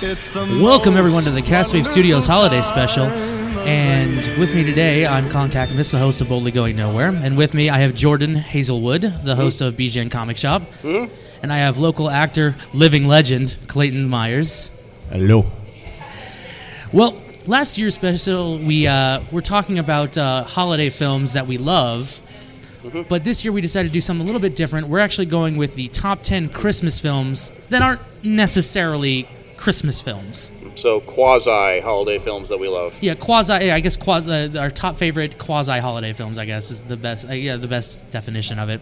Welcome everyone to the Castwave Studios Holiday Special. And with me today, I'm Colin Kakamis, the host of Boldly Going Nowhere. And with me, I have Jordan Hazelwood, the host of BGN Comic Shop. And I have local actor, living legend, Clayton Myers. Hello. Well, last year's special, we uh, were talking about uh, holiday films that we love. But this year we decided to do something a little bit different. We're actually going with the top 10 Christmas films that aren't necessarily Christmas films. So quasi holiday films that we love. Yeah, quasi. I guess quasi. Our top favorite quasi holiday films. I guess is the best. Uh, yeah, the best definition of it.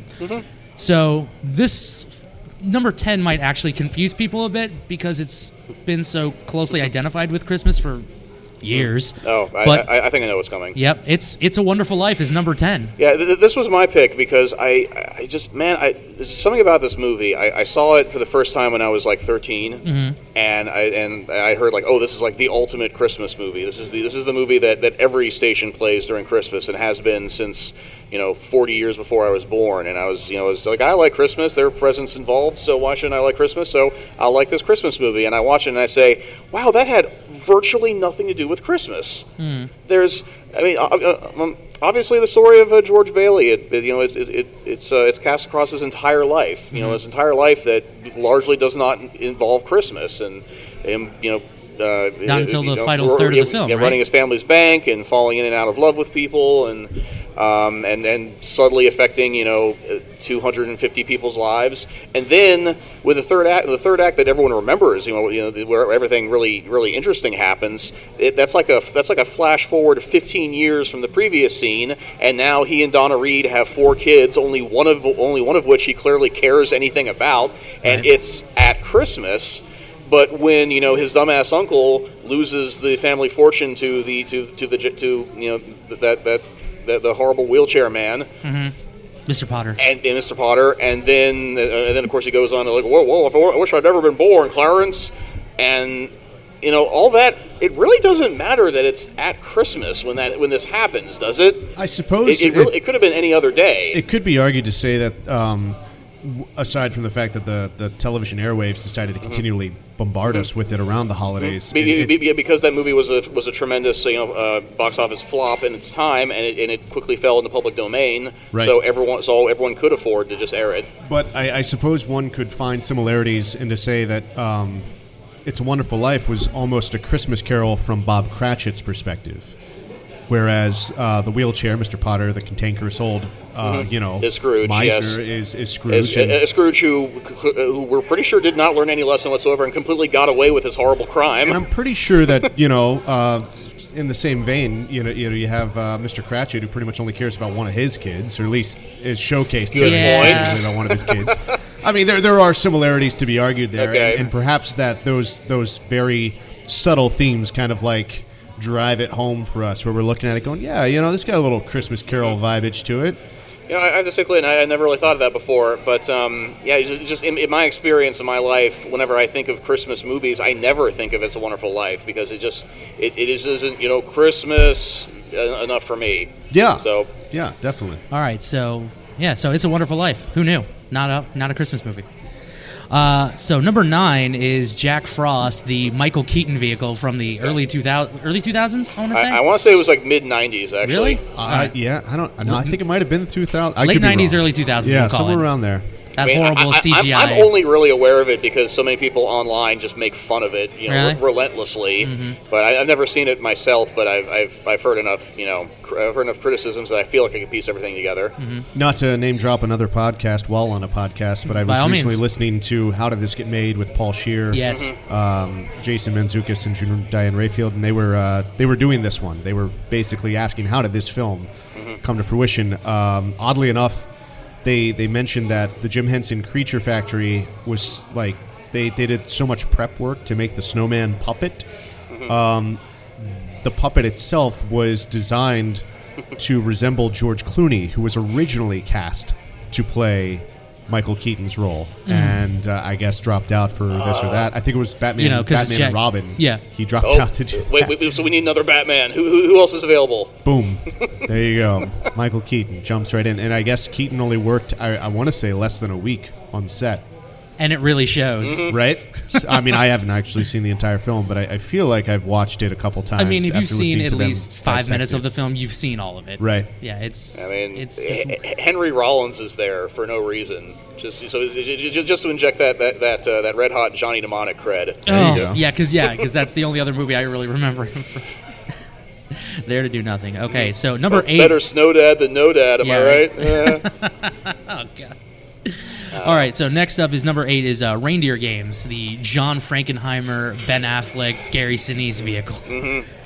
So this number ten might actually confuse people a bit because it's been so closely identified with Christmas for Mm-hmm. years. Oh, I, But- I, I think I know what's coming. Yep, it's it's a Wonderful Life is number ten. Yeah, th- th- this was my pick because I, I just, man, I, there's something about this movie. I, I saw it for the first time when I was like 13, mm-hmm. and I and I heard like, oh, this is like the ultimate Christmas movie. This is the this is the movie that, that every station plays during Christmas and has been since you know 40 years before I was born. And I was you know I was like, I like Christmas. There are presents involved, so why shouldn't I like Christmas? So I'll like this Christmas movie. And I watch it and I say, wow, that had virtually nothing to do with Christmas. There's, I mean, uh, um, obviously the story of uh, George Bailey. It, it- you know, it, it, it, it's uh, it's cast across his entire life. You know, his entire life that largely does not involve Christmas, and him, you know. Uh, Not until the know, final third of the film, yeah, right? running his family's bank and falling in and out of love with people, and um, and then subtly affecting you know uh, 250 people's lives, and then with the third act, the third act that everyone remembers, you know, you know, where everything really really interesting happens. It, that's like a that's like a flash forward 15 years from the previous scene, and now he and Donna Reed have four kids, only one of only one of which he clearly cares anything about, and Right. it's at Christmas. But when you know his dumbass uncle loses the family fortune to the to to the to you know that that, that the horrible wheelchair man Mr. Potter. and, and Mr. Potter, and then uh, and then of course he goes on to like whoa whoa I, I wish I'd never been born, Clarence, and you know all that. It really doesn't matter that it's at Christmas when that when this happens, does it? I suppose It, it, really, it could have been any other day. it could be argued to say that, um, w- aside from the fact that the, the television airwaves decided to continually bombard us with it around the holidays, Be- it- be- it- be- because that movie was a was a tremendous you know uh, box office flop in its time, and it, and it quickly fell in the public domain. Right. So everyone so everyone could afford to just air it. but I, I suppose one could find similarities in to say that um, "It's a Wonderful Life" was almost a Christmas Carol from Bob Cratchit's perspective, whereas uh, the wheelchair, Mr. Potter, the cantankerous old, uh, you know, Mm-hmm. Is Scrooge, miser yes. is is Scrooge. and- a Scrooge who, who we're pretty sure did not learn any lesson whatsoever and completely got away with his horrible crime. And I'm pretty sure that you know, uh, in the same vein, you know, you know, you have uh, Mr. Cratchit who pretty much only cares about one of his kids, or at least is showcased Good point. about one of his kids. I mean, there there are similarities to be argued there, Okay. and, and perhaps that those those very subtle themes kind of like drive it home for us, where we're looking at it going, yeah, you know, this got a little Christmas Carol vibage to it. You know, I I have to say, Clinton, I, I never really thought of that before. But um, yeah, just, just in, in my experience in my life, whenever I think of Christmas movies, I never think of It's a Wonderful Life because it just it, it just isn't you know Christmas uh, enough for me. Yeah. So Yeah, definitely. All right, so yeah, so it's a Wonderful Life. Who knew? Not a not a Christmas movie. Uh, so number nine is Jack Frost, the Michael Keaton vehicle from the early two thousand early two thousands. I want to say. I, I want to say it was like mid '90s actually. Really? Uh, All right. Yeah, I don't. I, I think it might have been 2000. Late 90s, early 2000s, Yeah, we'll somewhere it. around there. That I mean, horrible I, I, CGI. I'm, I'm only really aware of it because so many people online just make fun of it, you know, Really? Mm-hmm. relentlessly. But I, I've never seen it myself. But I've, I've, I've heard enough, you know, cr- I've heard enough criticisms that I feel like I can piece everything together. Mm-hmm. Not to name drop another podcast while on a podcast, but I was By recently means. listening to How Did This Get Made with Paul Scheer, Yes. um, Jason Mantzoukas, and June- Diane Raphael, and they were uh, they were doing this one. They were basically asking how did this film come to fruition. Um, oddly enough, they they mentioned that the Jim Henson Creature Factory was like they they did so much prep work to make the snowman puppet. Um, the puppet itself was designed to resemble George Clooney, who was originally cast to play Michael Keaton's role, Mm. and uh, I guess dropped out for this or that. I think it was Batman, You know, 'cause Batman Jack- and Robin. yeah. he dropped Oh, out to do wait, that. wait, so we need another Batman. Who, who, who else is available? Boom, there you go. Michael Keaton jumps right in, and I guess Keaton only worked. I, I want to say less than a week on set. And it really shows. Mm-hmm. right? I mean, I haven't actually seen the entire film, but I, I feel like I've watched it a couple times. I mean, if after you've seen listening at to them least five dissect minutes it. of the film, you've seen all of it. right. Yeah, it's. I mean, it's just, H- Henry Rollins is there for no reason. Just so j- j- just to inject that that that, uh, that red hot Johnny Mnemonic cred. There you oh yeah, because yeah, because that's the only other movie I really remember him from. there to do nothing. Okay, so number eight. Better snow dad than no dad. Am Yeah, I right. right? Yeah. Oh god. All right, so next up is number eight is uh, Reindeer Games, the John Frankenheimer, Ben Affleck, Gary Sinise vehicle.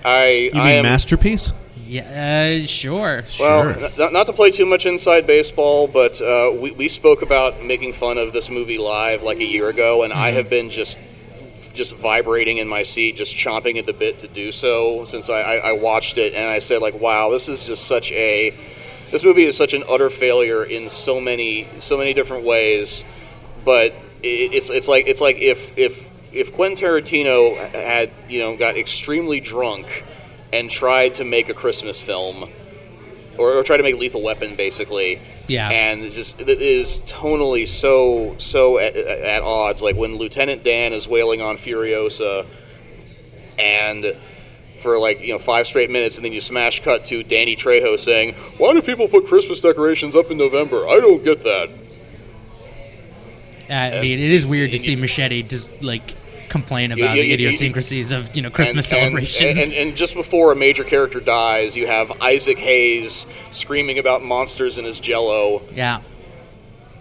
I You I mean am masterpiece? Yeah, uh, sure. Well, Sure. n- not to play too much inside baseball, but uh, we, we spoke about making fun of this movie live like a year ago, and Mm-hmm. I have been just just vibrating in my seat, just chomping at the bit to do so since I, I, I watched it, and I said like, wow, this is just such a this movie is such an utter failure in so many so many different ways, but it, it's it's like it's like if if if Quentin Tarantino had you know got extremely drunk and tried to make a Christmas film or, or try to make Lethal Weapon, basically. Yeah. And just it is tonally so so at, at odds. Like when Lieutenant Dan is wailing on Furiosa, and for like you know five straight minutes, and then you smash cut to Danny Trejo saying, "Why do people put Christmas decorations up in November? I don't get that." I mean, it is weird to see Machete just like complain You- about you- the you- idiosyncrasies of you know Christmas and, and- celebrations. And, and, just before a major character dies, you have Isaac Hayes screaming about monsters in his Jello. yeah,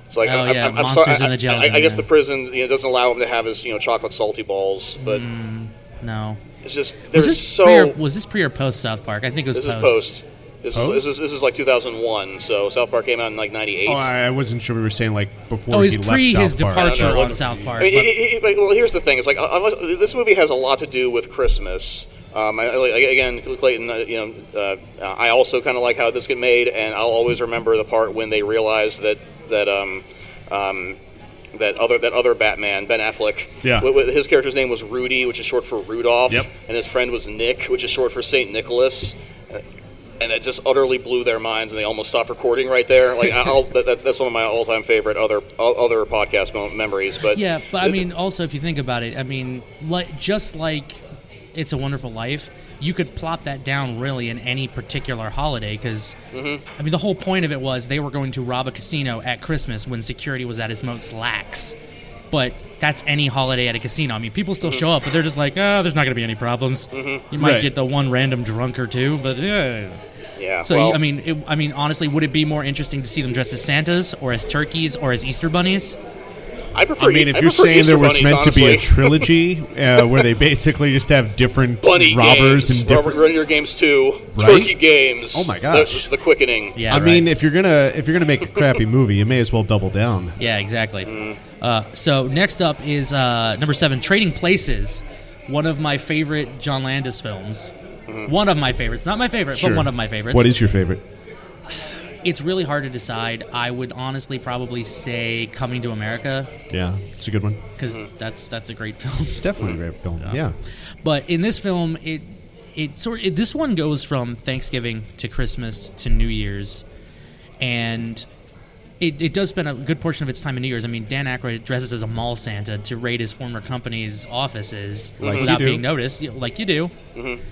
It's like Oh, I'm, yeah, I'm, I'm monsters sorry. in the Jello, I, I, I guess yeah. the prison you know, doesn't allow him to have his you know chocolate salty balls, but mm, no. It's just Was this so. pre or, was this pre or post South Park? I think it was this post. is post. This Post? is, this is this is like 2001. So South Park came out in like '98. Oh, I I wasn't sure we were saying like before Oh, he he's left pre South his Park. departure No, no, on. South Park. I mean, it- it- well, here's the thing: it's like I- I- this movie has a lot to do with Christmas. Um, I, I- again, Clayton, uh, you know, uh, I also kind of like how this get made, and I'll always remember the part when they realized that that um, um, that other that other Batman, Ben Affleck, Yeah. wi- wi- his character's name was Rudy, which is short for Rudolph, Yep. and his friend was Nick, which is short for Saint Nicholas. And that just utterly blew their minds, and they almost stopped recording right there. Like I'll, that, that's that's one of my all-time favorite other other podcast mo- memories. But Yeah, but I mean, also if you think about it, I mean, like just like "It's a Wonderful Life," you could plop that down really in any particular holiday because Mm-hmm. I mean, the whole point of it was they were going to rob a casino at Christmas when security was at its most lax. But that's any holiday at a casino. I mean, people still Mm-hmm. show up, but they're just like, oh, there's not going to be any problems. You might Right. get the one random drunk or two, but yeah. yeah, So well, I mean, it, I mean, honestly, would it be more interesting to see them dressed as Santas or as turkeys or as Easter bunnies? I prefer. I mean, if I you're prefer saying Easter there was bunnies, meant to be a trilogy uh, where they basically just have different Bunny robbers games, and different. Robert Reindeer Games Two, Right? Turkey Games. Oh my the- gosh. the, quickening. Yeah, I right. mean, if you're gonna if you're gonna make a crappy movie, you may as well double down. Yeah, exactly. Mm. Uh, so next up is uh, number seven, Trading Places, one of my favorite John Landis films. Mm-hmm. One of my favorites, not my favorite, Sure. but one of my favorites. What is your favorite? It's really hard to decide. I would honestly probably say Coming to America Yeah, it's a good one. because Mm-hmm. that's that's a great film. It's definitely a great film. Yeah. But in this film, it it sort it, this one goes from Thanksgiving to Christmas to New Year's, and it, it does spend a good portion of its time in New Year's. I mean, Dan Aykroyd dresses as a mall Santa to raid his former company's offices Like without being noticed, like you do. Mm-hmm.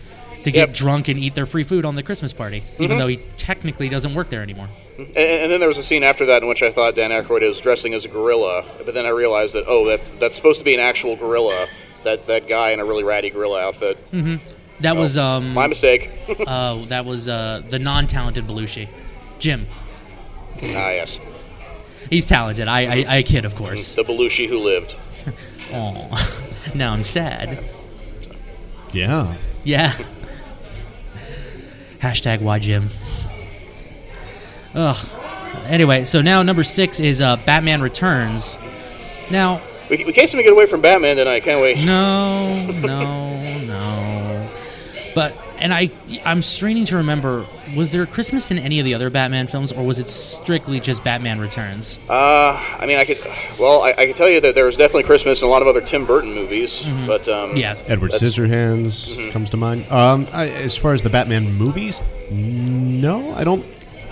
To get Yep. drunk and eat their free food on the Christmas party, Mm-hmm. even though he technically doesn't work there anymore. And, and then there was a scene after that in which I thought Dan Aykroyd was dressing as a gorilla, but then I realized that oh, that's that's supposed to be an actual gorilla. That that guy in a really ratty gorilla outfit. That was um, Oh, My mistake. uh, that was uh, the non-talented Belushi, Jim. ah, yes, He's talented. I, I, I kid, of course. the Belushi who lived. Oh, now I'm sad. Yeah. Yeah. Hashtag why Jim. Ugh. Anyway, so now number six is uh, Batman Returns. Now, We, we can't seem to get away from Batman tonight, can we? no, no, no. But and I, I'm straining to remember. Was there Christmas in any of the other Batman films, or was it strictly just Batman Returns? Uh, I mean, I could. Well, I, I can tell you that there was definitely Christmas in a lot of other Tim Burton movies, but um, Yeah. Edward That's- Scissorhands comes to mind. Um, I, as far as the Batman movies, no, I don't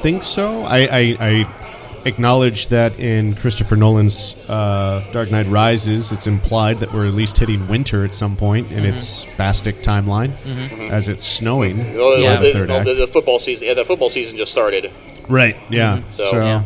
think so. I, I, I acknowledge that in Christopher Nolan's uh, Dark Knight Rises, it's implied that we're at least hitting winter at some point in mm-hmm. its spastic timeline, mm-hmm. as it's snowing. Yeah. the, Third the- act. the- the football season. Yeah, the football season just started. Right. Yeah. Mm-hmm. So- So, Yeah.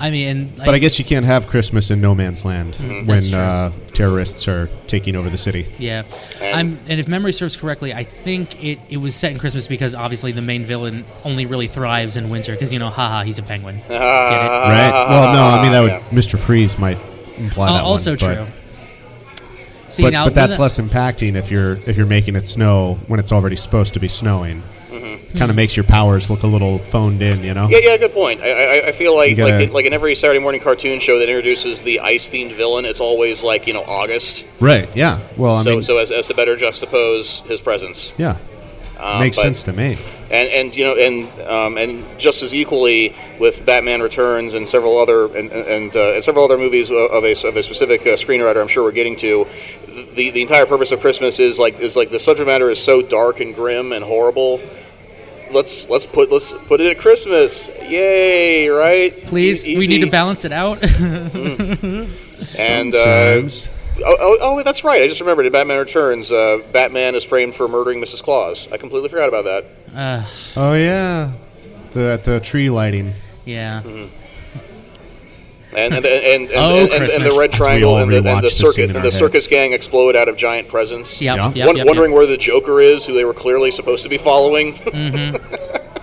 I mean, and but I guess you can't have Christmas in no man's land That's when uh, terrorists are taking over the city. Yeah, And- I'm, and if memory serves correctly, I think it, it was set in Christmas because obviously the main villain only really thrives in winter because you know, haha, he's a penguin. Get it? Right. Well, no, I mean that would Yeah. Mr. Freeze might imply Uh, that. one, also but- true. See but, now, but that's that- less impacting if you're if you're making it snow when it's already supposed to be snowing. Kind of makes your powers look a little phoned in, you know. Yeah, yeah, good point. I, I, I feel like gotta- like, in, like in every Saturday morning cartoon show that introduces the ice themed villain, it's always like you know August. Right. Yeah. Well, I so mean, so as, as to better juxtapose his presence. yeah, Um, makes but- sense to me. And and you know and um, and just as equally with Batman Returns and several other and and, uh, and several other movies of a, of a specific uh, screenwriter, I'm sure we're getting to. The, the entire purpose of Christmas is like is like the subject matter is so dark and grim and horrible. Let's let's put let's put it at Christmas, yay! Right? please, E- we need to balance it out. And uh, Sometimes. oh, oh, oh, that's right. I just remembered in Batman Returns, uh, Batman is framed for murdering Mrs. Claus. I completely forgot about that. uh, oh yeah, the the tree lighting. yeah, And and and, and, Oh, and, and, and the red triangle and the, and the the circuit and the head. circus gang explode out of giant presents. yep, Yeah. yep, Won- yep, wondering yep. where the Joker is, who they were clearly supposed to be following.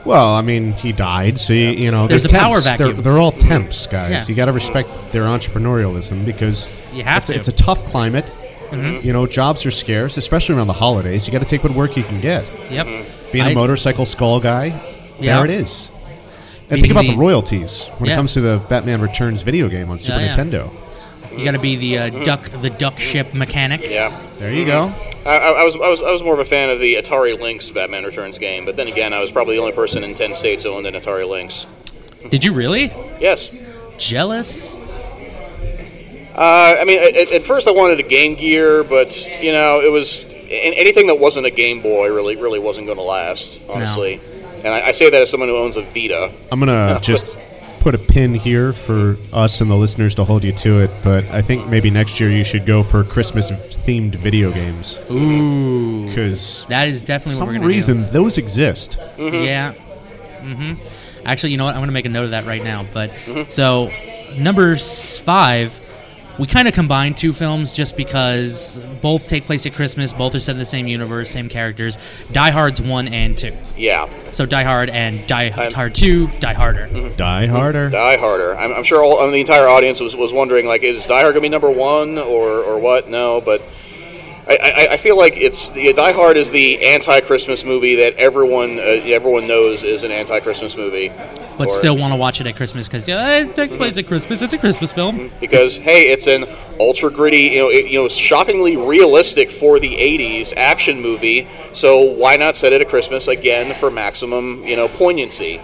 Well, I mean, he died, so you, you know There's they're a power temps. They're, vacuum. they're all temps, guys. Yeah. You got to respect their entrepreneurialism because You have it's, to. Mm-hmm. it's a tough climate. You know, jobs are scarce, especially around the holidays. You got to take what work you can get. Yep. Being I- a motorcycle skull guy, Yeah. there it is. And think about the- the, royalties when Yeah. it comes to the Batman Returns video game on Super Yeah, yeah. Nintendo. You got to be the uh, duck, the duck ship mechanic. yeah. There you go. I, I, I was, I was I was more of a fan of the Atari Lynx Batman Returns game, but then again, I was probably the only person in ten states who owned an Atari Lynx. Did you really? Yes. Jealous? Uh, I mean, at, at first I wanted a Game Gear, but you know, it was a- anything that wasn't a Game Boy really, really wasn't going to last, honestly. And I, I say that as someone who owns a Vita. I'm gonna just put a pin here for us and the listeners to hold you to it, but I think maybe next year you should go for Christmas themed video games Ooh, because that is definitely what we're some gonna reason those exist. do. Yeah. hmm Actually, you know what? I'm going to make a note of that right now. But Mm-hmm. so number five, we kind of combined two films just because both take place at Christmas. Both are set in the same universe, same characters. Die Hard's one and two. Yeah, So Die Hard and Die I'm- Hard two, Die Harder. Mm-hmm. Die harder. Die Harder. I'm, I'm sure all I mean, the entire audience was, was wondering, like, is Die Hard going to be number one or, or what? No, but I, I, I feel like it's the Die Hard is the anti-Christmas movie that everyone uh, everyone knows is an anti-Christmas movie. But still want to watch it at Christmas because yeah, it takes place at Christmas. It's a Christmas film. because hey, it's an ultra gritty, you know, it, you know, shockingly realistic for the '80s action movie. So why not set it at Christmas again for maximum, you know, poignancy?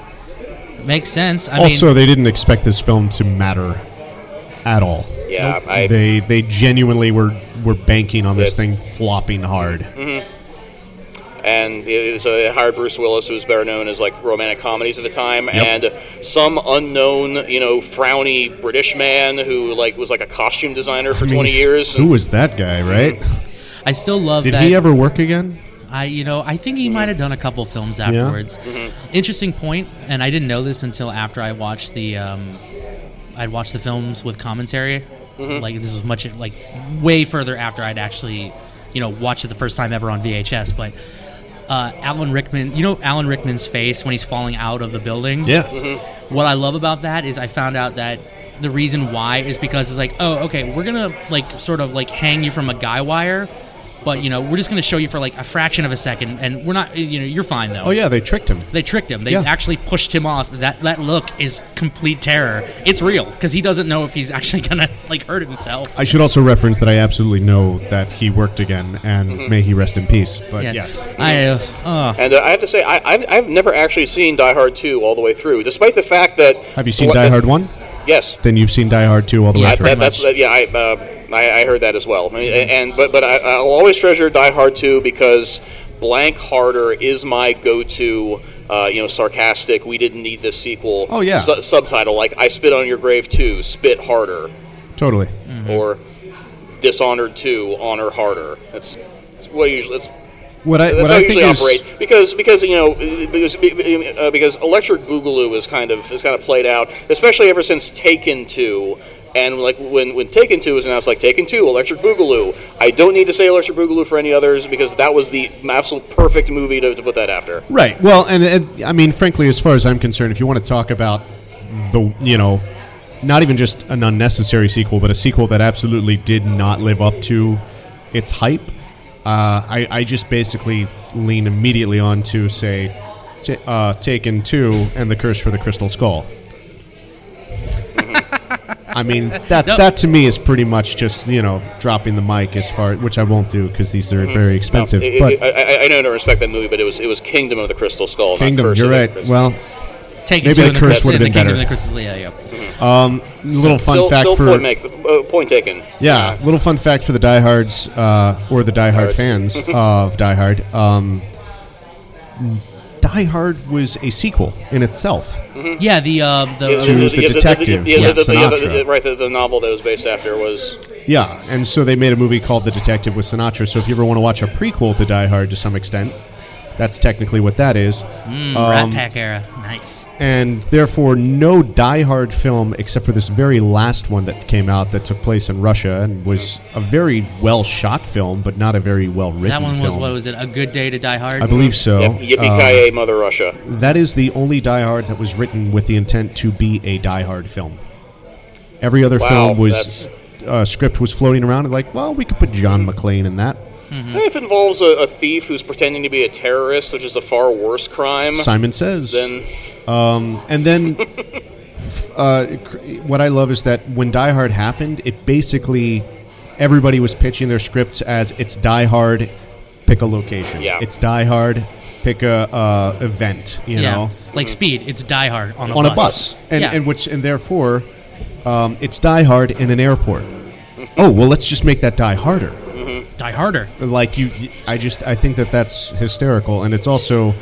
Makes sense. I also, mean, they didn't expect this film to matter at all. Yeah, I, They they genuinely were were banking on this thing flopping hard. Mm-hmm. And uh, so they hired Bruce Willis, who was better known as like romantic comedies at the time, and some unknown, you know, frowny British man who like was like a costume designer for I mean, 20 years. Who was that guy, right? I still love that Did that. he ever work again? I, you know, I think he might have done a couple films afterwards. Interesting point, and I didn't know this until after I watched the, um, I'd watched the films with commentary. Like this was much like way further after I'd actually, you know, watched it the first time ever on VHS. But uh, Alan Rickman, you know, Alan Rickman's face when he's falling out of the building. Yeah. What I love about that is I found out that the reason why is because it's like, oh, okay, we're gonna like sort of like hang you from a guy wire, but you know, we're just gonna show you for like a fraction of a second, and we're not, you know, you're fine though. Oh yeah, they tricked him. They tricked him. They Yeah. actually pushed him off. That that look is complete terror. It's real because he doesn't know if he's actually gonna like hurt himself. I should also reference that I absolutely know that he worked again, and may he rest in peace. But yes, I. Uh, uh, And uh, I have to say, I, I've, I've never actually seen Die Hard 2 all the way through, despite the fact that. have you seen Bla- Die Hard one? Yes. Then you've seen Die Hard two all the Yeah, way through. that, that's yeah. I, uh, I I heard that as well. I mean, and but but I, I'll always treasure Die Hard 2 because Blank Harder is my go-to uh, you know, sarcastic. We didn't need this sequel. Oh, yeah. su- subtitle like "I spit on your grave too, spit harder," Totally. or "Dishonored two, honor harder." That's, that's what I usually. That's, What I that's what how I I think usually is operate because because you know because uh, because Electric Boogaloo is kind of is kind of played out, especially ever since Taken Two. And like when when Taken Two was announced, like Taken Two, Electric Boogaloo. I don't need to say Electric Boogaloo for any others because that was the absolute perfect movie to, to put that after. right. Well, and, and I mean, frankly, as far as I'm concerned, if you want to talk about the you know, not even just an unnecessary sequel, but a sequel that absolutely did not live up to its hype, uh, I, I just basically lean immediately on to say, ta uh, Taken Two and the Curse for the Crystal Skull. I mean that No. that to me is pretty much just you know dropping the mic as far which I won't do because these are very expensive. No, it- but it- I, I, I know to respect that movie, but it was it was Kingdom of the Crystal Skull. Kingdom, not you're right. Well, Take Maybe it to the in the, curse Crystal- would've been Kingdom better. of the Crystal. Yeah, yeah. little fun still, fact still for point, make, uh, point taken. yeah, little fun fact for the diehards uh, or the diehard Diehards. fans of Die Hard. Um, Die Hard was a sequel in itself. Yeah, the uh, the Yeah, To the detective, yeah, yeah, the- the- yeah, the- Sinatra. the- right. The, the novel that was based after was Yeah, and so they made a movie called The Detective with Sinatra. So if you ever want to watch a prequel to Die Hard to some extent, that's technically what that is. mm, Um, Rat Pack era. Nice. and therefore no Die Hard film except for this very last one that came out that took place in Russia and was a very well shot film, but not a very well written. That one was film. what was it? A Good Day to Die Hard. I believe so. yep, Yippee Uh, Ki Mother Russia. that is the only Die Hard that was written with the intent to be a Die Hard film. Every other Wow, film was uh, script was floating around and like, well, we could put John McClane in that. If it involves a, a thief who's pretending to be a terrorist, which is a far worse crime, Simon says. then And then, uh, what I love is that when Die Hard happened, it basically everybody was pitching their scripts as it's Die Hard, pick a location. Yeah. It's Die Hard, pick a uh, event. You yeah, know, like Speed. It's Die Hard on a on bus. a bus, and yeah. and which and therefore, um, it's Die Hard in an airport. oh well, let's just make that Die Harder. Die Harder. Like you, I just I think that that's hysterical, and it's also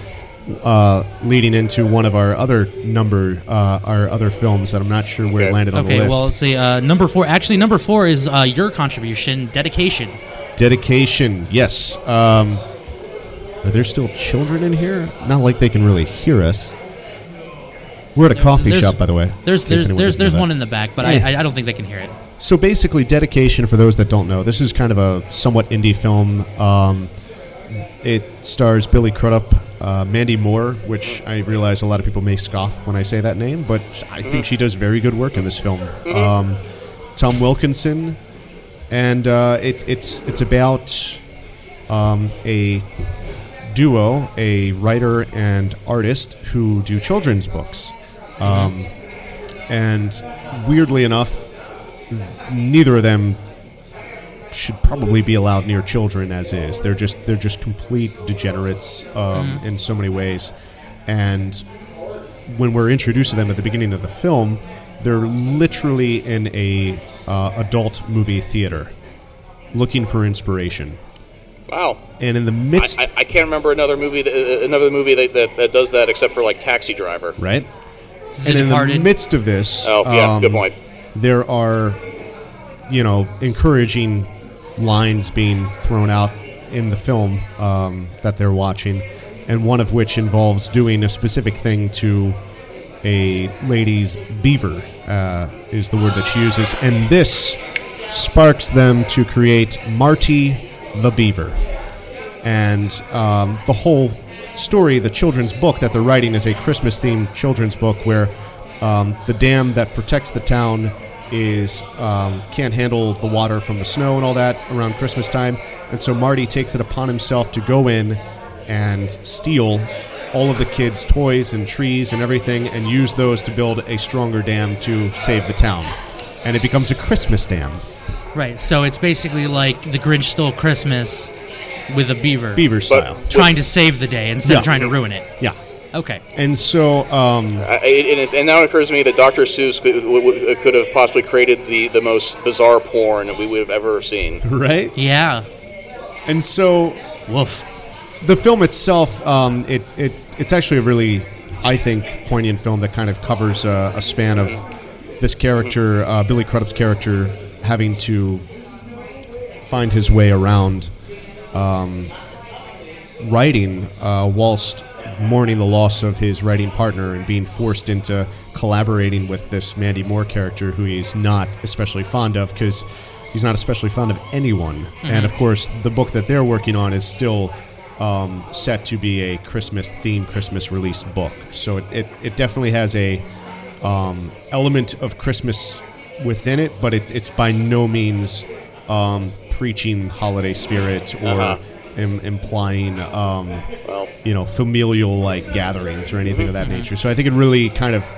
uh, leading into one of our other number uh, our other films that I'm not sure where it landed on Okay, the list. well, let's see. Uh, number four. Actually, number four is uh, your contribution, dedication. Dedication, yes. Um, are there still children in here? Not like they can really hear us. We're at a coffee There's- shop, by the way. There's there's there's there's one in the back, but Yeah. I, I I don't think they can hear it. So basically, dedication for those that don't know, this is kind of a somewhat indie film. Um, it stars Billy Crudup, uh, Mandy Moore, which I realize a lot of people may scoff when I say that name, but I think she does very good work in this film. Um, Tom Wilkinson, and uh, it, it's it's about um, a duo, a writer and artist who do children's books. Um, and weirdly enough, neither of them should probably be allowed near children as is. They're just they're just complete degenerates um, in so many ways. And when we're introduced to them at the beginning of the film, they're literally in a uh, adult movie theater looking for inspiration. wow. And in the midst, I, I can't remember another movie that, uh, another movie that, that, that does that except for like Taxi Driver. right? The and in the midst of this, Oh yeah, um, good point. There are, you know, encouraging lines being thrown out in the film um, that they're watching, and one of which involves doing a specific thing to a lady's beaver, uh, is the word that she uses, and this sparks them to create Marty the Beaver. And um, the whole story, the children's book that they're writing, is a Christmas themed children's book where um, the dam that protects the town is um, can't handle the water from the snow and all that around Christmas time, and so Marty takes it upon himself to go in and steal all of the kids' toys and trees and everything, and use those to build a stronger dam to save the town, and it becomes a Christmas dam, Right. So it's basically like the Grinch stole Christmas with a beaver, beaver style. trying to save the day instead Yeah. of trying to ruin it. Yeah, Okay. and so um, I, and, it, and now it occurs to me that Dr. Seuss could, w- w- could have possibly created the, the most bizarre porn that we would have ever seen. right, Yeah. and so Woof. the film itself, um, it, it it's actually a really, I think, poignant film that kind of covers uh, a span of this character, uh, Billy Crudup's character, having to find his way around um, writing uh, whilst mourning the loss of his writing partner and being forced into collaborating with this Mandy Moore character who he's not especially fond of because he's not especially fond of anyone. And of course, the book that they're working on is still um, set to be a Christmas themed Christmas release book. So it, it, it definitely has a um, element of Christmas within it, but it, it's by no means um, preaching holiday spirit or Uh-huh. Im- implying, um, you know, familial like gatherings or anything of that nature. So I think it really kind of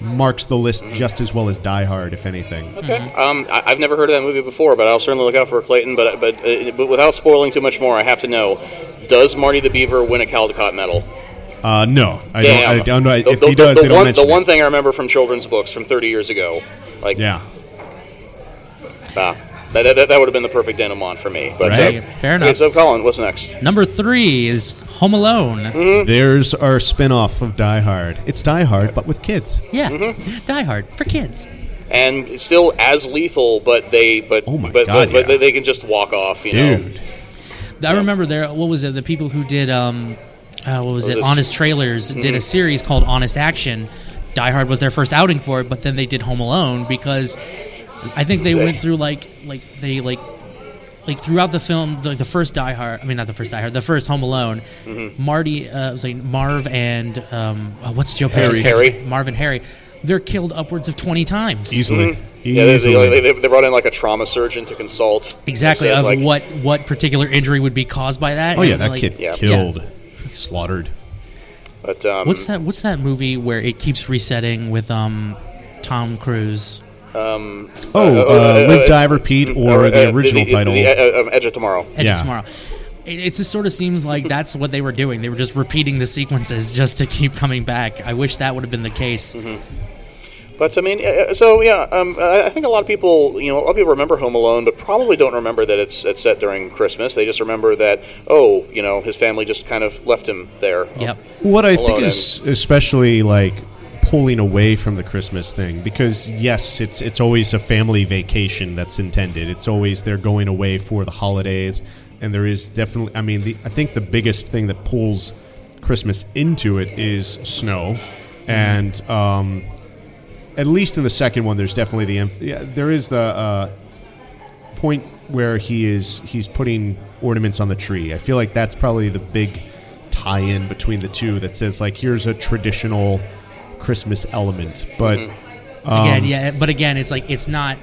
marks the list just as well as Die Hard, if anything. okay. Um, I, I've never heard of that movie before, but I'll certainly look out for Clayton. But but uh, but without spoiling too much more, I have to know: Does Marty the Beaver win a Caldecott medal? Uh, no, I Damn. don't. I don't know if The- he does. the they don't one, mention the one it. thing I remember from children's books from 30 years ago, like Yeah, ah, that, that, that would have been the perfect denouement for me. But Right. uh, Fair okay, enough. so Colin, what's next? Number three is Home Alone. Mm-hmm. there's our spin-off of Die Hard. It's Die Hard, but with kids. Yeah, Mm-hmm. Die Hard for kids. And still as lethal, but they but Oh my but, God, but, but yeah. they, they can just walk off. You know, I remember there. What was it? The people who did um, uh, what was Was it? this- Honest Trailers did a series called Honest Action. Die Hard was their first outing for it, but then they did Home Alone because I think they went through like like they like like throughout the film, like the first Die Hard. I mean, not the first Die Hard, the first Home Alone. Marty uh, was like Marv and um, oh, what's Joe Pesci's Harry. character? Harry. Marv and Harry. They're killed upwards of twenty times. easily, yeah, they, easily. they, they, they brought in like a trauma surgeon to consult. Exactly said, of like, what what particular injury would be caused by that. oh yeah, that like- kid Yeah. killed, slaughtered. But um, What's that? What's that movie where it keeps resetting with um, Tom Cruise? Oh, uh, uh, uh, Live, uh, Die, Repeat, or uh, the uh, original title. the, uh, um, Edge of Tomorrow. Edge Yeah. of Tomorrow. It, it just sort of seems like that's what they were doing. They were just repeating the sequences just to keep coming back. I wish that would have been the case. But I mean, so yeah, um, I I think a lot of people, you know, a lot of people remember Home Alone, but probably don't remember that it's it's set during Christmas. They just remember that, oh, you know, his family just kind of left him there. Yep. What I think is especially like pulling away from the Christmas thing because yes, it's it's always a family vacation that's intended. It's always they're going away for the holidays, and there is definitely. I mean, the, I think the biggest thing that pulls Christmas into it is snow, and um, at least in the second one, there's definitely the yeah, there is the uh, point where he is he's putting ornaments on the tree. I feel like that's probably the big tie-in between the two that says like here's a traditional Christmas element, but mm-hmm. um, again, yeah, but again, it's like it's not.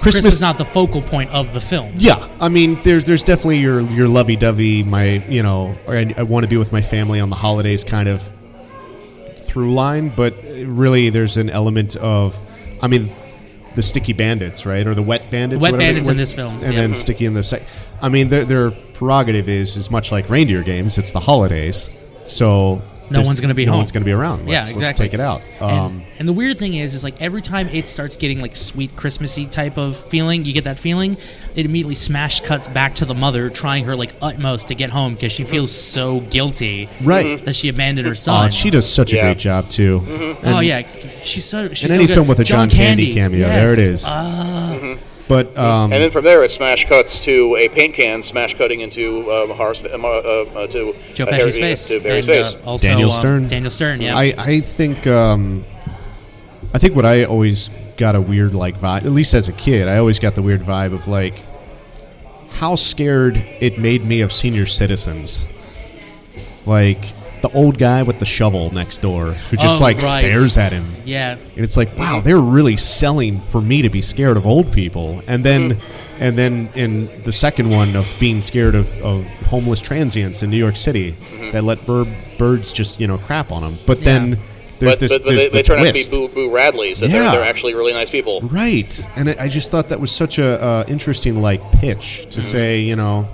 Christmas, Christmas, is not the focal point of the film. Yeah, I mean, there's there's definitely your your lovey-dovey, my you know, I, I want to be with my family on the holidays kind of through line, but really there's an element of, I mean, the sticky bandits, right, or the wet bandits. Wet bandits in this film, and yeah. then mm-hmm. sticky in the sec. I mean, their their prerogative is is much like reindeer games. It's the holidays, so No there's- one's gonna be home. no home. one's going to be around. Yeah, Let's, exactly. Let's take it out. And, Um, and the weird thing is, is like every time it starts getting like sweet Christmassy type of feeling, you get that feeling. It immediately smash cuts back to the mother trying her like utmost to get home because she feels so guilty right. that she abandoned her son. she does such a great job too. Mm-hmm. oh yeah, she's so she's in so any good. film with a John, Candy, cameo, there it is. yes. is. Ah, but um, And then from there, it smash cuts to a paint can smash cutting into um, Horace, um, uh, uh, to Joe uh, Pesci's Harry- face To Harry's and, face. uh, also Daniel um, Stern. Daniel Stern, yeah. I, I think um, I think what I always got a weird like vibe, at least as a kid, I always got the weird vibe of like how scared it made me of senior citizens, like the old guy with the shovel next door who just Oh, like right. stares at him. yeah, And it's like, wow, they're really selling for me to be scared of old people. And then, mm-hmm. and then in the second one of being scared of, of homeless transients in New York City mm-hmm. that let bir- birds just you know crap on them. But then there's but this, but, but there's they, they the turn out to be twist. Boo Boo Radleys. That Yeah. they're, they're actually really nice people. Right, and I I just thought that was such a uh, interesting like pitch to mm-hmm. say, you know,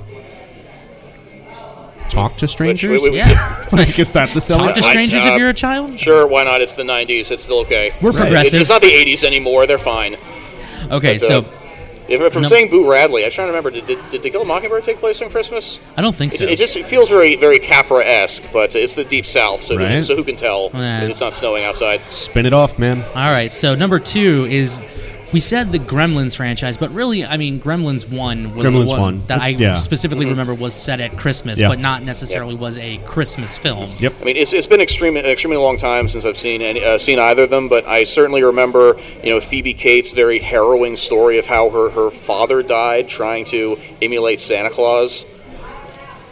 talk to strangers. we- we- yeah. like, is that the selling? Talk to I- strangers uh, if you're a child. Sure, why not? It's the 90s. It's still okay. We're It- progressive. it's not the 80s anymore. They're fine. Okay, But, uh, so If, if I'm No. saying Boo Radley, I'm trying to remember. Did, did, did To Kill a Mockingbird take place on Christmas? I don't think so. It, it just it feels very very Capra esque, but it's the deep south, so who, so who can tell Nah. it's not snowing outside? Spin it off, man. All right, so number two is we said the Gremlins franchise, but really, I mean, Gremlins one was Gremlins the one, one. that I Yeah. specifically remember was set at Christmas, Yeah. but not necessarily was a Christmas film. Yep. I mean, it's, it's been extremely extremely long time since I've seen any, uh, seen either of them, but I certainly remember you know Phoebe Cates' very harrowing story of how her her father died trying to emulate Santa Claus,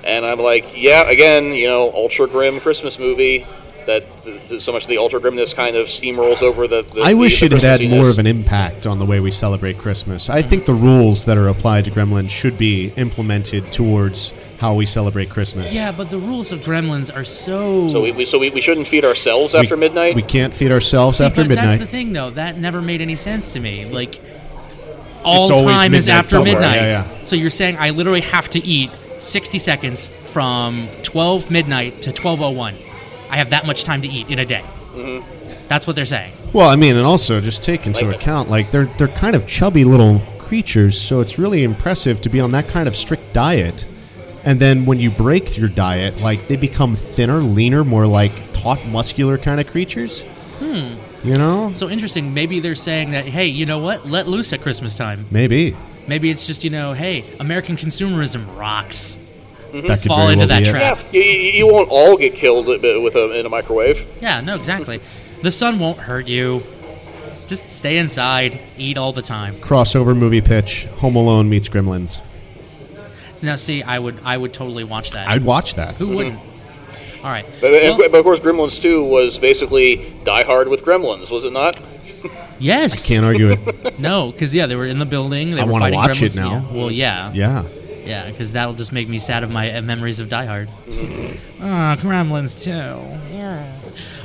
and I'm like, yeah, again, you know, ultra grim Christmas movie. That th- th- so much of the ultra grimness kind of steamrolls over the. the I wish the it had had more of an impact on the way we celebrate Christmas. I think the rules that are applied to Gremlins should be implemented towards how we celebrate Christmas. Yeah, but the rules of Gremlins are so. So we, we so we, we shouldn't feed ourselves We- after midnight. We can't feed ourselves See, after but midnight. That's the thing, though. That never made any sense to me. Like, all It's time is after somewhere. midnight. Yeah, yeah. So you're saying I literally have to eat 60 seconds from 12 midnight to 12:01. I have that much time to eat in a day. Mm-hmm. That's what they're saying. Well, I mean, and also just take into Like- account like they're they're kind of chubby little creatures, so it's really impressive to be on that kind of strict diet. And then when you break your diet, like they become thinner, leaner, more like taut, muscular kind of creatures. Hmm. You know, So interesting. Maybe they're saying that, hey, you know what? Let loose at Christmas time. maybe Maybe it's just, you know, hey, American consumerism rocks. Mm-hmm. that could Fall into well that trap. yeah, you, you you won't all get killed with a, in a microwave. Yeah, no, exactly. the sun won't hurt you. Just stay inside, eat all the time. Crossover movie pitch: Home Alone meets Gremlins. Now, see, I would, I would totally watch that. I'd watch that. Who mm-hmm. wouldn't? All right. But, Well, but of course, Gremlins 2 was basically Die Hard with Gremlins, was it not? yes. I Can't argue it. No, because yeah, they were in the building. They I were wanna fighting watch it now. Yeah. Well, yeah, Yeah. Yeah, because that'll just make me sad of my uh, memories of Die Hard. Mm-hmm. Ah, Gremlins too. Yeah.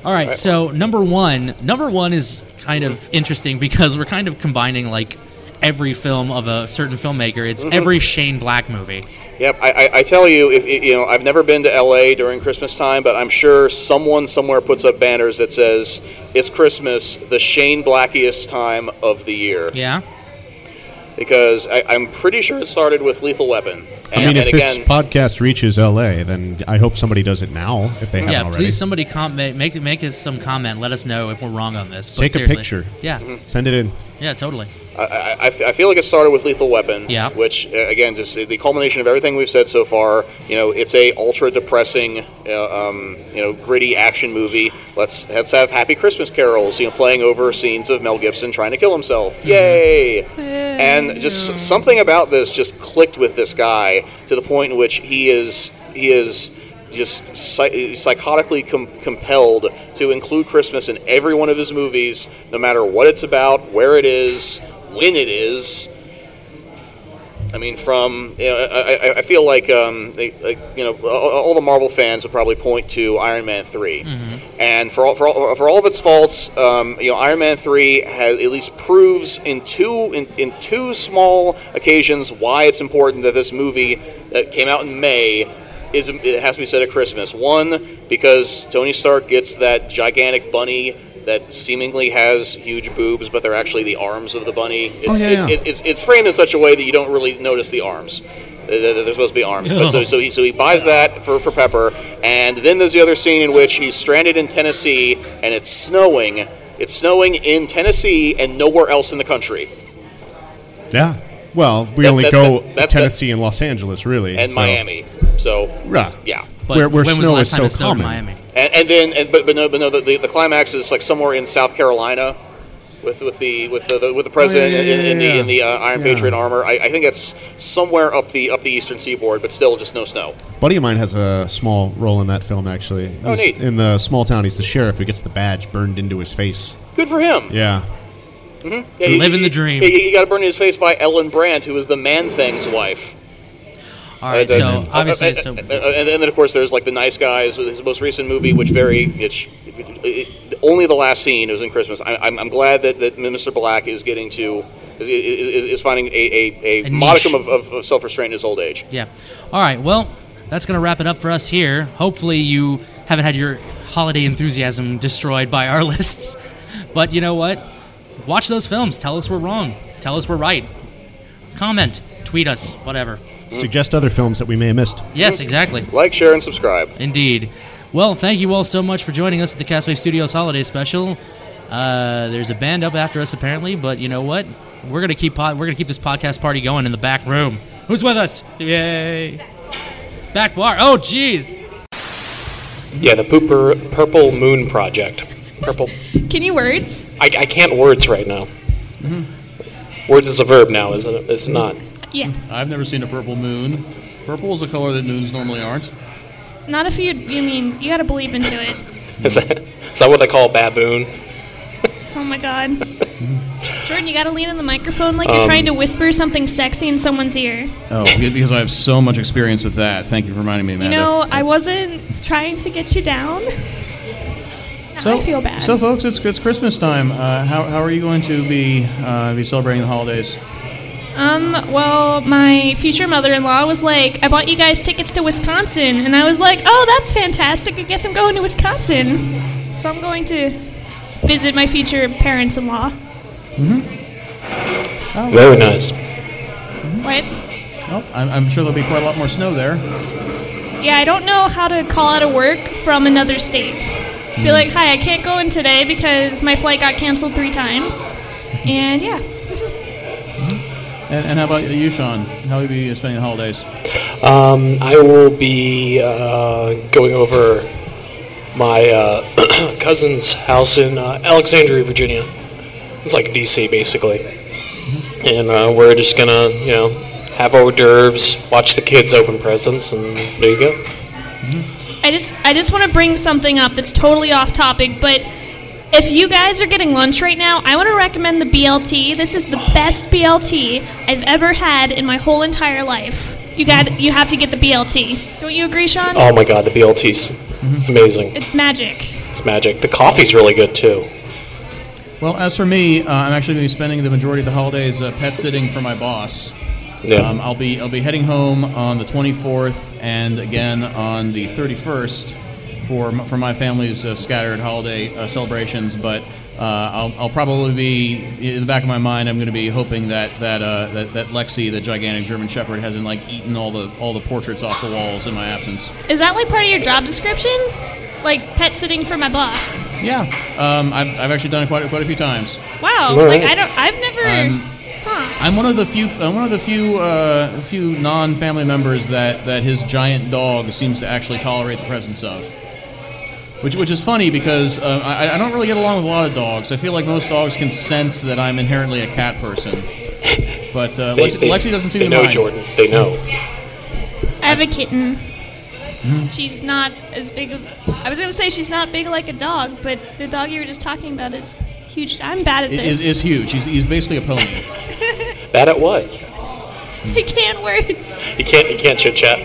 All right, so number one, number one is kind of interesting because we're kind of combining like every film of a certain filmmaker. It's Mm-hmm. every Shane Black movie. Yep, I, I, I tell you, if you know, I've never been to LA during Christmas time, but I'm sure someone somewhere puts up banners that says it's Christmas, the Shane Blackiest time of the year, Yeah. Because I, I'm pretty sure it started with Lethal Weapon. And, I mean, if and this podcast reaches LA, then I hope somebody does it now if they haven't already. Yeah, already. please somebody com- make make make us some comment. Let us know if we're wrong on this. But Take a seriously. picture. Yeah, mm-hmm. Send it in. yeah, totally. I, I, I f- I feel like it started with Lethal Weapon. Yeah. Which uh, again, just the culmination of everything we've said so far. You know, it's a ultra depressing, uh, um, you know, gritty action movie. Let's let's have happy Christmas carols. You know, playing over scenes of Mel Gibson trying to kill himself. Mm-hmm. Yay! And just something about this just clicked with this guy to the point in which he is he is just psy- psychotically com- compelled to include Christmas in every one of his movies, no matter what it's about, where it is, when it is. I mean, from you know, I, I, feel like um, they, like you know all, all the Marvel fans would probably point to Iron Man 3 and for all, for all, for all of its faults, um, you know Iron Man three has at least proves in two in, in two small occasions why it's important that this movie that came out in May is it has to be set at Christmas. One because Tony Stark gets that gigantic bunny that seemingly has huge boobs, but they're actually the arms of the bunny. It's, Oh, yeah, it's, yeah. it- it's, it's framed in such a way that you don't really notice the arms. They're they're supposed to be arms. So, so, he, so he buys that for, for Pepper, and then there's the other scene in which he's stranded in Tennessee and it's snowing. It's snowing in Tennessee and nowhere else in the country. Yeah. Well, we That- only that- go that- that- Tennessee and Los Angeles, really. And so- Miami. So, Right. yeah. But Where- where when was snow the last is time so it snowed common. in Miami? And, and then, and, but, but no, but no the, the, the climax is like somewhere in South Carolina. With, with the with the, the with the president Oh, yeah, in, yeah, in yeah, the in the uh, Iron yeah. Patriot armor, I, I think it's somewhere up the up the eastern seaboard, but still just no snow. buddy of mine has a small role in that film, actually. Oh, neat. In the small town, he's the sheriff who gets the badge burned into his face. Good for him. Yeah. Yeah, you- Living you- the dream. He, you got to burn in his face by Ellen Brandt, who is the Man Thing's wife. All right, Uh, so uh, obviously, uh, so and then of course there's like the Nice Guys, his most recent movie, which very it's it, only the last scene It was in Christmas. I, I'm, I'm glad that, that Mr. Black is getting to is, is, is finding a, a, a, A modicum of, of, of self restraint in his old age. yeah. All right, well, that's gonna wrap it up for us here. Hopefully, you haven't had your holiday enthusiasm destroyed by our lists, but you know what? Watch those films. Tell us we're wrong. Tell us we're right. comment, tweet us, whatever. Suggest other films that we may have missed. Yes, exactly. Like, share, and subscribe. Indeed. Well, thank you all so much for joining us at the Castwave Studios Holiday Special. Uh, there's a band up after us apparently, but you know what? We're gonna keep pod- we're gonna keep this podcast party going in the back room. Who's with us? Yay! Back bar. Oh, jeez. Yeah, the Pooper Purple Moon Project. Purple. Can you words? I, I can't words right now. Words is a verb now, isn't it? Is not? Yeah. I've never seen a purple moon. Purple is a color that moons normally aren't. Not if you. You mean you got to believe into it. Is that is that what they call a baboon? Oh my god. Jordan, you got to lean in the microphone like you're trying to whisper something sexy in someone's ear. Oh, because I have so much experience with that. Thank you for reminding me, You Amanda. know, I wasn't trying to get you down. Now so, I feel bad. So, folks, it's, it's Christmas time. Uh, how, how are you going to be uh, be celebrating the holidays? Um, well, my future mother-in-law was like, "I bought you guys tickets to Wisconsin," and I was like, "Oh, that's fantastic! I guess I'm going to Wisconsin." So I'm going to visit my future parents-in-law. Very nice. What? Oh, I'm, I'm sure there'll be quite a lot more snow there. Yeah, I don't know how to call out of work from another state. Be like, "Hi, I can't go in today because my flight got canceled three times," and yeah. And, and how about you, Sean? How will you be spending the holidays? Um, I will be uh, going over my uh, cousin's house in uh, Alexandria, Virginia. It's like DC, basically. And uh, we're just gonna, you know, have hors d'oeuvres, watch the kids open presents, and there you go. I just I just want to bring something up that's totally off topic, but if you guys are getting lunch right now, I want to recommend the BLT. This is the best BLT I've ever had in my whole entire life. You got you have to get the BLT. Don't you agree, Sean? Oh my god, the BLT's amazing. It's magic. It's magic. The coffee's really good too. Well, as for me, uh, I'm actually going to be spending the majority of the holidays uh, pet sitting for my boss. Yeah. Um, I'll be I'll be heading home on the 24th and again on the 31st for m- for my family's uh, scattered holiday uh, celebrations. But uh, I'll, I'll probably be in the back of my mind. I'm going to be hoping that that, uh, that that Lexi, the gigantic German Shepherd, hasn't like eaten all the all the portraits off the walls in my absence. Is that like part of your job description? Like pet sitting for my boss? Yeah, um, I've, I've actually done it quite a- quite a few times. Wow. Like. I don't I've never Um, Huh. I'm one of the few. I'm one of the few uh, few non-family members that, that his giant dog seems to actually tolerate the presence of. Which, which is funny because uh, I, I don't really get along with a lot of dogs. I feel like most dogs can sense that I'm inherently a cat person. But uh, They, Lexi, they- Lexi doesn't seem they to know mind. Jordan. They know. I have a kitten. Mm-hmm. She's not as big of. I was gonna say she's not big like a dog, but the dog you were just talking about is huge. I'm bad at It this. is is huge. He's, he's basically a pony. Bad at what? I can't words. You can't. You can't chit chat.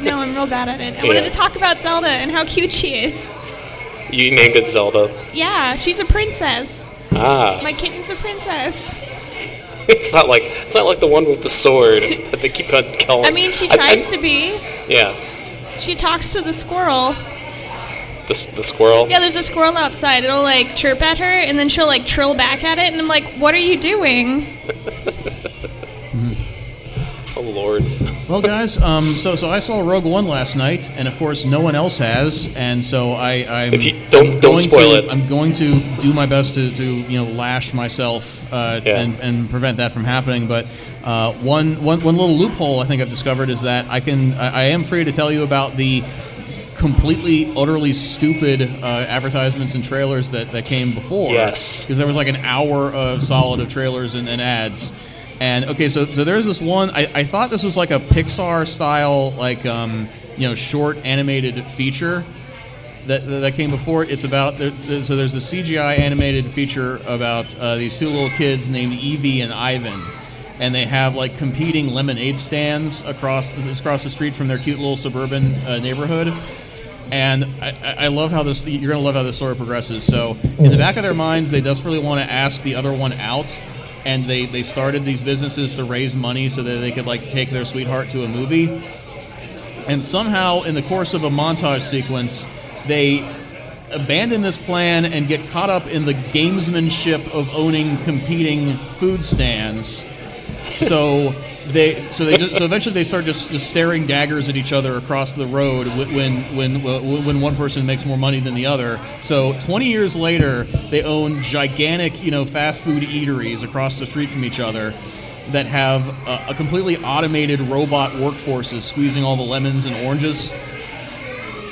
No, I'm real bad at it. I Yeah. wanted to talk about Zelda and how cute she is. You named it Zelda. Yeah, she's a princess. Ah, My kitten's a princess. it's not like it's not like the one with the sword that they keep on calling. I mean, she tries to be. Yeah, She talks to the squirrel. the the squirrel. Yeah, there's a squirrel outside. It'll like chirp at her, and then she'll like trill back at it, and I'm like, "What are you doing?" Oh Lord. Well, guys, um, so so I saw Rogue One last night, and of course, no one else has, and so I I'm If you- don't- I'm don't going spoil to- it. I'm going to do my best to, to you know lash myself uh, Yeah. and, and prevent that from happening. But uh, one, one one little loophole I think I've discovered is that I can I, I am free to tell you about the completely utterly stupid uh, advertisements and trailers that, that came before Yes. because there was like an hour of solid of trailers and, and ads. And okay, so so there's this one. I, I thought this was like a Pixar style, like um, you know, short animated feature that that came before it. It's about there, there- so there's a CGI animated feature about uh, these two little kids named Evie and Ivan, and they have like competing lemonade stands across the, across the street from their cute little suburban uh, neighborhood. And I, I I love how this. You're gonna love how this story progresses. So in the back of their minds, they desperately want to ask the other one out, and they they started these businesses to raise money so that they could like take their sweetheart to a movie. And somehow, in the course of a montage sequence, they abandon this plan and get caught up in the gamesmanship of owning competing food stands. So they so they just, so eventually they start just, just staring daggers at each other across the road when when when one person makes more money than the other. So 20 years later, they own gigantic you know fast food eateries across the street from each other that have a, a completely automated robot workforces squeezing all the lemons and oranges.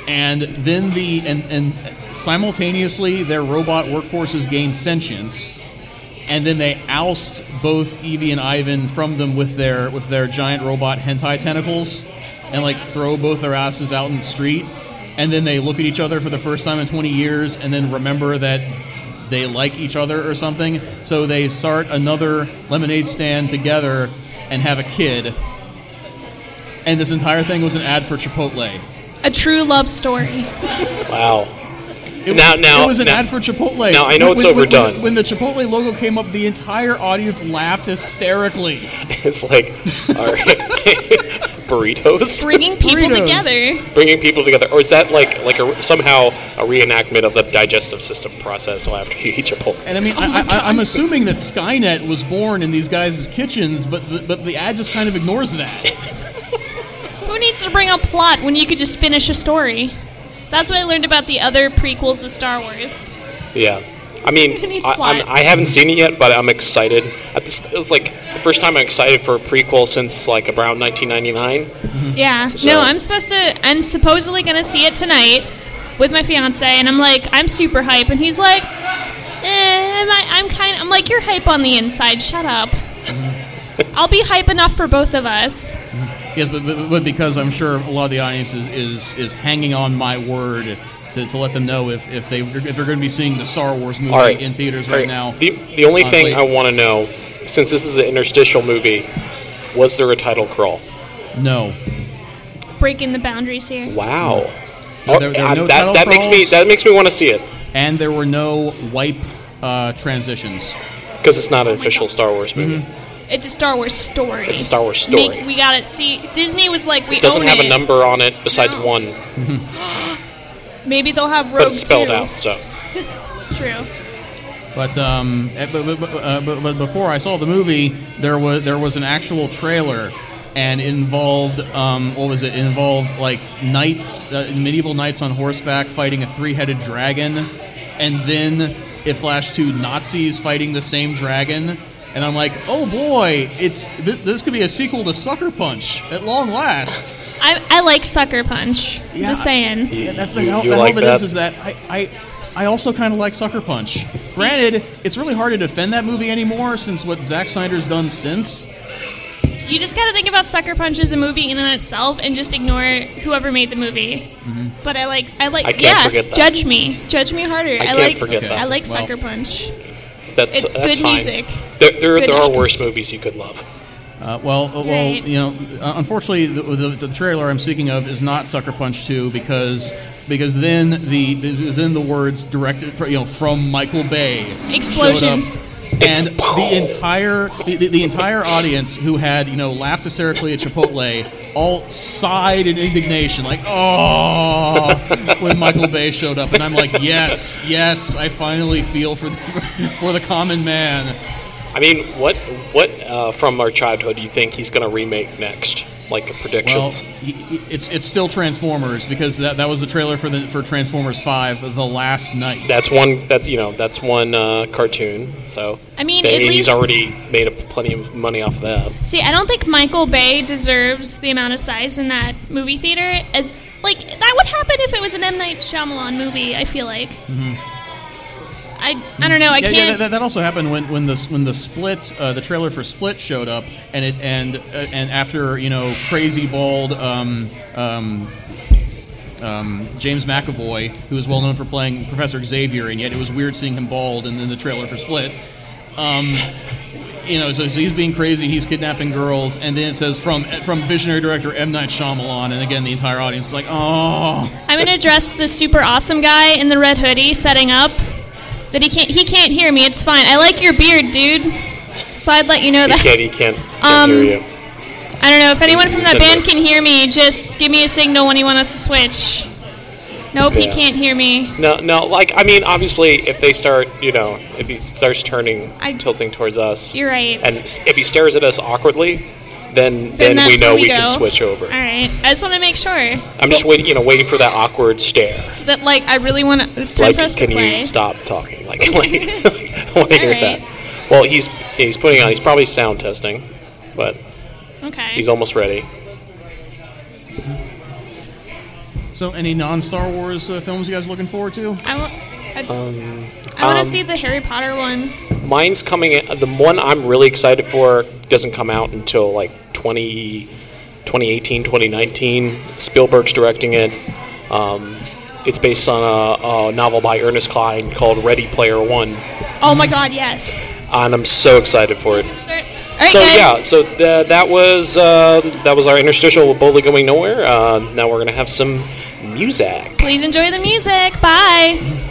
And then the and, and simultaneously their robot workforces gain sentience and then they oust both Evie and Ivan from them with their with their giant robot hentai tentacles, and like throw both their asses out in the street, and then they look at each other for the first time in 20 years, and then remember that they like each other or something. So they start another lemonade stand together and have a kid. And this entire thing was an ad for Chipotle. A true love story. Wow. It Now- was, now- it was an now- ad for Chipotle. now, I know it's When- when- overdone. When, when the Chipotle logo came up, the entire audience laughed hysterically. It's like all right. burritos, Bringing people Burritos. together. bringing people together, or is that like like a, somehow a reenactment of the digestive system process after you eat Chipotle? And I mean, oh I, I, I'm assuming that Skynet was born in these guys' kitchens, but the, but the ad just kind of ignores that. Who needs to bring a plot when you could just finish a story? That's what I learned about the other prequels of Star Wars. Yeah. I mean, I. I'm, I haven't seen it yet, but I'm excited. At this, it was like the first time I'm excited for a prequel since like around 1999. Yeah. So- No, I'm supposed to. I'm supposedly gonna see it tonight with my fiance, and I'm like, I'm super hype, and he's like, eh, I'm, I'm kind. I'm like, you're hype on the inside. Shut up. I'll be hype enough for both of us. Yes, but, but, but because I'm sure a lot of the audience is, is, is hanging on my word to, to let them know if, if, they, if they're going to be seeing the Star Wars movie All right. in theaters All right, right. now. The, the only Uh, thing wait. I want to know, since this is an interstitial movie, was there a title crawl? No. Breaking the boundaries here. Wow. No, there- there are uh, no that that makes me that makes me want to see it And there were no wipe uh, transitions. because it's not an official Star Wars movie. It's a Star Wars story. It's a Star Wars story. Make, we got it. See, Disney was like, we It doesn't own have it. a number on it besides No. one, Maybe they'll have Rogue but it's spelled too. out. So True. But um, eh, but, but, but, uh, but, but before I saw the movie, there was there was an actual trailer, and involved um, what was it? It involved like knights, uh, medieval knights on horseback fighting a three-headed dragon, and then it flashed to Nazis fighting the same dragon. And I'm like, oh boy, it's th- this could be a sequel to Sucker Punch at long last. I, I like Sucker Punch. Yeah, Just saying. Yeah, that's the You- hell, you the like hell of it is, that? is that I, I, I also kind of like Sucker Punch. Granted, it's really hard to defend that movie anymore since what Zack Snyder's done since. You just gotta think about Sucker Punch as a movie in and of itself, and just ignore whoever made the movie. Mm-hmm. But I like, I like, I can't yeah. forget that. Judge me, judge me harder. I, can't like, forget Okay. that. I like Well. Sucker Punch. That's It's that's good fine. music. There, there, Good there are worse movies you could love. Uh, well, uh, well, you know, uh, unfortunately, the, the, the trailer I'm speaking of is not Sucker Punch 2 because because then the then the words directed fr- you know from Michael Bay. Explosions. and the entire the, the, the entire audience who had you know laughed hysterically at Chipotle all sighed in indignation like oh when Michael Bay showed up and I'm like yes yes I finally feel for the, for the common man I mean, what what uh, from our childhood do you think he's going to remake next? Like well predictions? he, he- it's it's still Transformers because that, that was the trailer for the for Transformers 5 the last night that's one. That's you know that's one uh, cartoon. So I mean, they- at he's least- already made a, plenty of money off of that. See, I don't think Michael Bay deserves the amount of sighs in that movie theater. As like that would happen if it was an M Night Shyamalan movie. I feel like. I I don't know. I yeah, yeah, can't. that, that also happened when, when the when the split uh, the trailer for Split showed up, and it and uh, and after you know crazy bald um, um, um, James McAvoy, who is well known for playing Professor Xavier, and yet it was weird seeing him bald, and then the trailer for Split. Um, you know, so, so he's being crazy, he's kidnapping girls, and then it says from from visionary director M Night Shyamalan, and again the entire audience is like, oh, I'm gonna address the super awesome guy in the red hoodie setting up. That he can't he can't hear me. It's fine. I like your beard, dude. So I'd let you know He that. can't. He can't, Um, hear you. I don't know if anyone from that band can hear me. Just give me a signal when you want us to switch. Nope, he can't hear me. No, no. Like I mean, obviously, if they start, you know, if he starts turning, I- tilting towards us, You're right. and if he stares at us awkwardly, then Then then, we know we we, can switch over. All right. I just want to make sure I'm just waiting, you know, waiting for that awkward stare. that like I really want to. It's time Like, for us can to play. Can you stop talking? Like, like I want to hear Alright. that. Well, he's he's putting on. He's probably sound testing, but Okay. he's almost ready. So, any non-Star Wars uh, films you guys are looking forward to? I want. I, Um, I want to um, see the Harry Potter one. Mine's coming. In, the one I'm really excited for doesn't come out until like 20, 2018, 2019. Spielberg's directing it. Um, it's based on a, a novel by Ernest Cline called Ready Player One, Oh my God! Yes. and I'm so excited for it. Right, so guys. yeah, so th- that was uh, that was our interstitial with boldly going nowhere. Uh, now we're gonna have some music. Please enjoy the music. Bye.